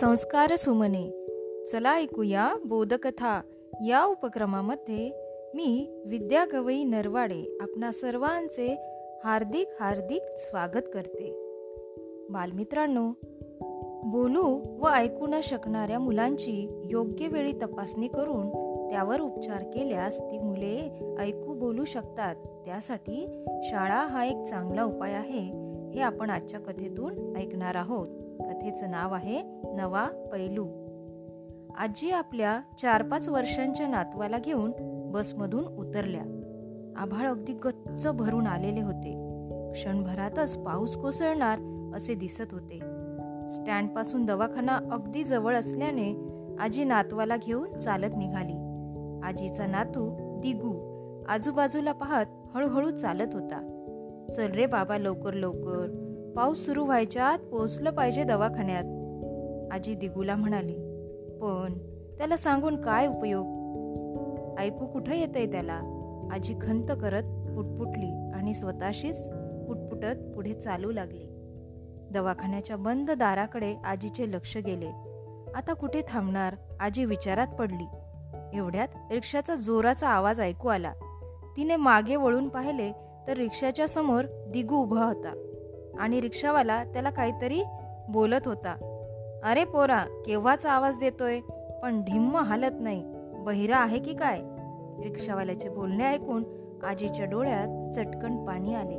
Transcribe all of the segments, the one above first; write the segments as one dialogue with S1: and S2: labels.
S1: संस्कार सुमने. चला ऐकूया बोधकथा. या उपक्रमामध्ये मी विद्या गवई नरवाडे आपणा सर्वांचे हार्दिक हार्दिक स्वागत करते. बालमित्रांनो बोलू व ऐकू न शकणाऱ्या मुलांची योग्य वेळी तपासणी करून त्यावर उपचार केल्यास ती मुले ऐकू बोलू शकतात. त्यासाठी शाळा हा एक चांगला उपाय आहे हे आपण आजच्या कथेतून ऐकणार आहोत. कथेचं नाव आहे नवा पैलू. आजी आपल्या चार पाच वर्षांच्या नातवाला घेऊन बसमधून उतरल्या. आभाळ अगदी गच्च भरून आलेले होते. क्षणभरातच पाऊस कोसळणार असे दिसत होते. स्टँडपासून दवाखाना अगदी जवळ असल्याने आजी नातवाला घेऊन चालत निघाली. आजीचा नातू दिगू आजूबाजूला पाहत हळूहळू चालत होता. चल रे बाबा लवकर लवकर. पाऊस सुरू व्हायच्या आत पोचलं पाहिजे दवाखान्यात. आजी दिगूला म्हणाली पण त्याला सांगून काय उपयोग? ऐकू कुठं येतंय त्याला? आजी खंत करत पुटपुटली आणि स्वतःशीच पुटपुटत पुढे चालू लागली. दवाखान्याच्या बंद दाराकडे आजीचे लक्ष गेले. आता कुठे थांबणार? आजी विचारात पडली. एवढ्यात रिक्षाचा जोराचा आवाज ऐकू आला. तिने मागे वळून पाहिले तर रिक्षाच्या समोर दिगू उभा होता. आणि रिक्षावाला त्याला काहीतरी बोलत होता. अरे पोरा केव्हाचा आवाज देतोय? पण ढिम्म हालत नाही. बहिरा आहे की काय? रिक्षावाल्याचे बोलणे ऐकून आजीच्या डोळ्यात चटकन पाणी आले.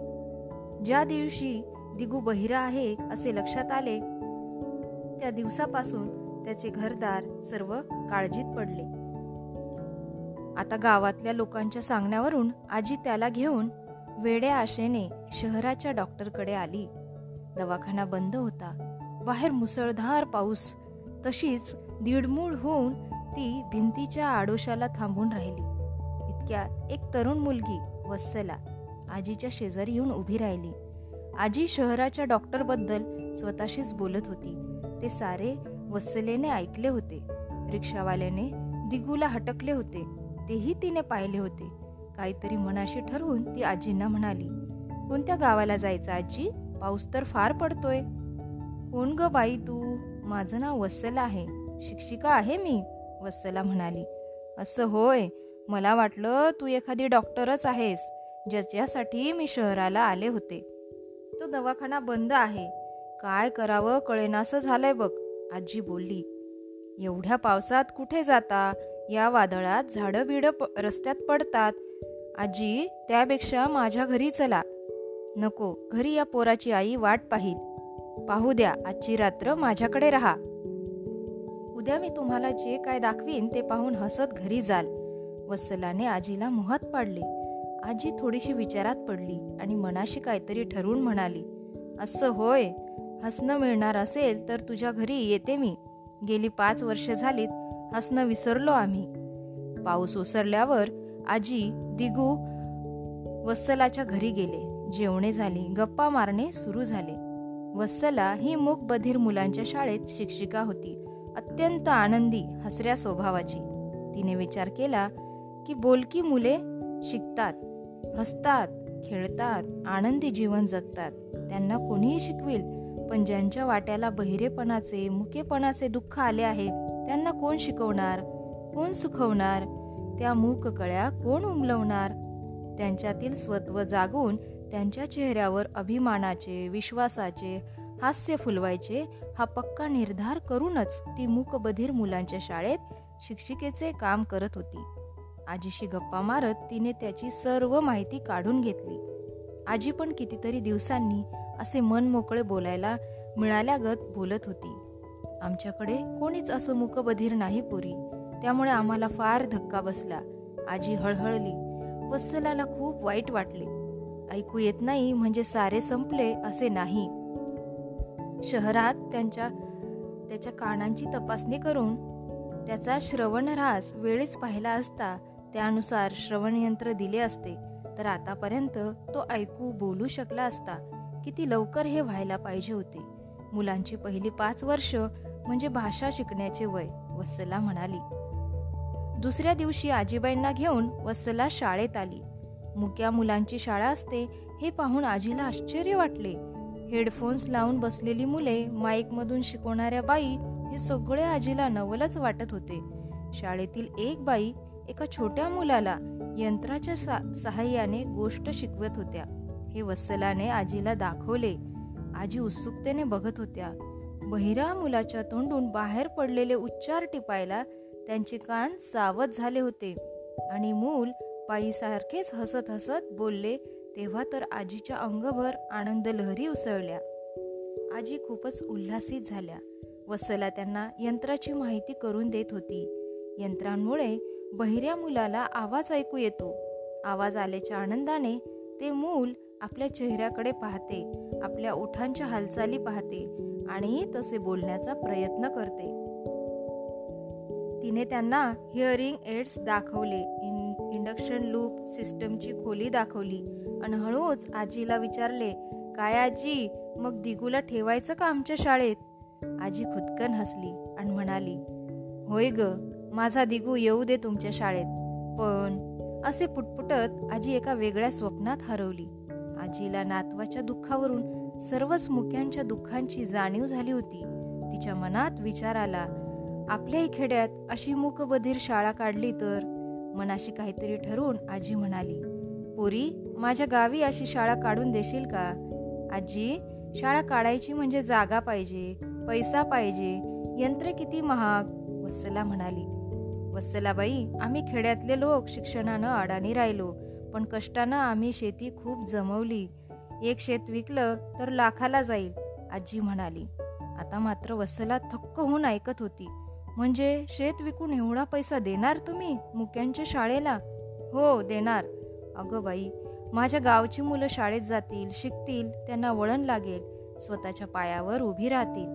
S1: ज्या दिवशी दिगू बहिरा आहे असे लक्षात आले त्या दिवसापासून त्याचे घरदार सर्व काळजीत पडले. आता गावातल्या लोकांच्या सांगण्यावरून आजी त्याला घेऊन वेड्या आशेने शहराच्या डॉक्टरकडे आली. दवाखाना बंद होता. बाहेर मुसळधार पाऊस. तशीच दीडमूळ होऊन ती भिंतीच्या आडोशाला थांबून राहिली. इतक्यात एक तरुण मुलगी वत्सला आजीच्या शेजारी येऊन उभी राहिली. आजी शहराच्या डॉक्टरबद्दल स्वतःशीच बोलत होती. ते सारे वत्सलेने ऐकले होते. रिक्षावाल्याने दिगूला हटकले होते. तेही तिने पाहिले होते. काहीतरी मनाशी ठरवून ती आजींना म्हणाली कोणत्या गावाला जायचं आजी? पाऊस तर फार पडतोय. कोण ग बाई तू? माझं नाव वत्सला आहे. शिक्षिका आहे मी वत्सला म्हणाली. असं होय. मला वाटलं तू एखादी डॉक्टरच आहेस ज्याच्यासाठी मी शहराला आले होते. तो दवाखाना बंद आहे. काय करावं कळेनासं झालंय बघ आजी बोलली. एवढ्या पावसात कुठे जाता? या वादळात झाडं बिडं रस्त्यात पडतात. आजी त्यापेक्षा माझ्या घरी चला. नको घरी या पोराची आई वाट पाहिल. पाहू द्या आजची रात्र माझ्याकडे राहा. उद्या मी तुम्हाला जे काय दाखवीन ते पाहून हसत घरी जाल. वत्सलाने आजीला मोहात पाडले. आजी थोडीशी विचारात पडली आणि मनाशी काहीतरी ठरवून म्हणाली असं होय हसणं मिळणार असेल तर तुझ्या घरी येते मी. गेली पाच वर्ष झालीत हसणं विसरलो आम्ही. पाऊस ओसरल्यावर आजी दिगू वत्सलाच्या घरी गेले. जेवणे झाली. गप्पा मारणे सुरू झाले. वत्सला ही मूक बधीर मुलांच्या शाळेत शिक्षिका होती. अत्यंत आनंदी हसऱ्या स्वभावाची. तिने विचार केला की बोलकी मुले शिकतात हसतात खेळतात आनंदी जीवन जगतात. त्यांना कोणीही शिकविल पण ज्यांच्या वाट्याला बहिरेपणाचे मुकेपणाचे दुःख आले आहे त्यांना कोण शिकवणार कोण सुखवणार? त्या मूक कळ्या कोण उमलवणार? त्यांच्यातील स्वत्व जागून त्यांच्या चेहऱ्यावर अभिमानाचे विश्वासाचे हास्य फुलवायचे हा पक्का निर्धार करूनच ती मूकबधीर मुलांच्या शाळेत शिक्षिकेचे काम करत होती. आजीशी गप्पा मारत तिने त्याची सर्व माहिती काढून घेतली. आजी पण कितीतरी दिवसांनी असे मन मोकळे बोलायला मिळाल्यागत बोलत होती. आमच्याकडे कोणीच असं मुकबधीर नाही पुरी. त्यामुळे आम्हाला फार धक्का बसला. आजी हळहळली. वत्सलाला खूप वाईट वाटले. ऐकू येत नाही म्हणजे सारे संपले असे नाही. शहरात त्यांच्या त्याच्या कानांची तपासणी करून त्याचा श्रवणऱ्हास वेळीच पाहिला असता त्यानुसार श्रवणयंत्र दिले असते. तर आतापर्यंत तो ऐकू बोलू शकला असता किती लवकर हे व्हायला पाहिजे होते. मुलांची पहिली पाच वर्ष म्हणजे भाषा शिकण्याचे वय वत्सला म्हणाली. दुसऱ्या दिवशी आजीबाईंना घेऊन वत्सला शाळेत आली. मुक्या मुलांची शाळा असते हे पाहून आजीला आश्चर्य वाटले. हेडफोन्स लावून बसलेली मुले माईकमधून शिकवणाऱ्या बाई हे सगळे आजीला नवलच वाटत होते. शाळेतील एक बाई एका छोट्या मुलाला यंत्राच्या सहाय्याने गोष्ट शिकवत होत्या. हे वत्सलाने आजीला दाखवले. आजी उत्सुकतेने बघत होत्या. बहिरा मुलाच्या तोंडून बाहेर पडलेले उच्चार टिपायला त्यांचे कान सावध झाले होते. आणि मूल पायीसारखेच हसत हसत बोलले तेव्हा तर आजीच्या अंगभर आनंद लहरी उसळल्या. आजी खूपच उल्हासित झाल्या. वसला त्यांना यंत्राची माहिती करून देत होती. यंत्रांमुळे बहिऱ्या मुलाला आवाज ऐकू येतो. आवाज आल्याच्या आनंदाने ते मूल आपल्या चेहऱ्याकडे पाहते आपल्या ओठांच्या हालचाली पाहते आणि तसे बोलण्याचा प्रयत्न करते. तिने त्यांना हिअरिंग एड्स दाखवले. इन इंडक्शन लूप सिस्टमची खोली दाखवली. आणि हळूच आजीला विचारले काय आजी मग दिगूला ठेवायचं का आमच्या शाळेत? आजी खुदकन हसली आणि म्हणाली होय ग माझा दिगू येऊ दे तुमच्या शाळेत. पण असे पुटपुटत आजी एका वेगळ्या स्वप्नात हरवली. आजीला नातवाच्या दुःखावरून सर्वच मुक्यांच्या दुःखांची जाणीव झाली होती. तिच्या मनात विचार आला आपल्याही खेड्यात अशी मूकबधीर शाळा काढली तर मनाशी काहीतरी ठरवून आजी म्हणाली पोरी माझ्या गावी अशी शाळा काढून देशील का? आजी शाळा काढायची म्हणजे जागा पाहिजे पैसा पाहिजे यंत्र किती महाग वत्सला म्हणाली. वत्सलाबाई आम्ही खेड्यातले लोक शिक्षणानं अडाणी राहिलो पण कष्टानं आम्ही शेती खूप जमवली. एक शेत विकलं तर लाखाला जाईल आजी म्हणाली. आता मात्र वत्सला थक्क होऊन ऐकत होती. म्हणजे शेत विकून एवढा पैसा देणार तुम्ही मुक्यांच्या शाळेला? हो देणार. अगं बाई माझ्या गावची मुलं शाळेत जातील शिकतील त्यांना वळण लागेल स्वतःच्या पायावर उभी राहतील.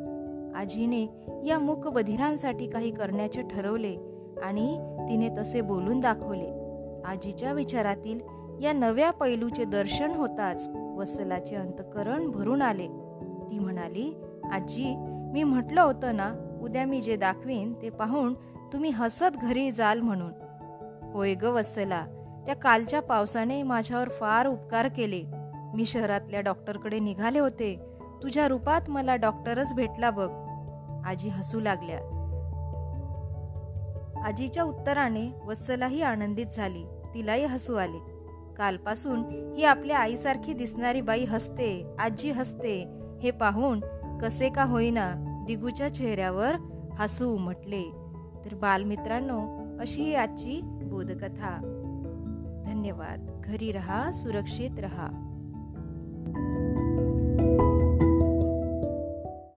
S1: आजीने या मूक बधिरांसाठी काही करण्याचे ठरवले आणि तिने तसे बोलून दाखवले. आजीच्या विचारातील या नव्या पैलूचे दर्शन होताच वसलाचे अंतकरण भरून आले. ती म्हणाली आजी मी म्हटलं होतं ना उद्या मी जे दाखवीन ते पाहून तुम्ही हसत घरी जाल म्हणून. होय ग वत्सला त्या कालच्या पावसाने माझ्यावर फार उपकार केले. मी शहरातल्या डॉक्टरकडे निघाले होते. तुझ्या रूपात मला डॉक्टरच भेटला बघ. आजी हसू लागल्या. आजीच्या उत्तराने वत्सलाही आनंदित झाली. तिलाही हसू आले. कालपासून ही आपल्या आईसारखी दिसणारी बाई हसते आजी हसते हे पाहून कसे का होईना. दिगूच्या चेहऱ्यावर हसू उमटले. तर बालमित्रांनो अशी आजची बोधकथा. धन्यवाद. घरी रहा सुरक्षित रहा.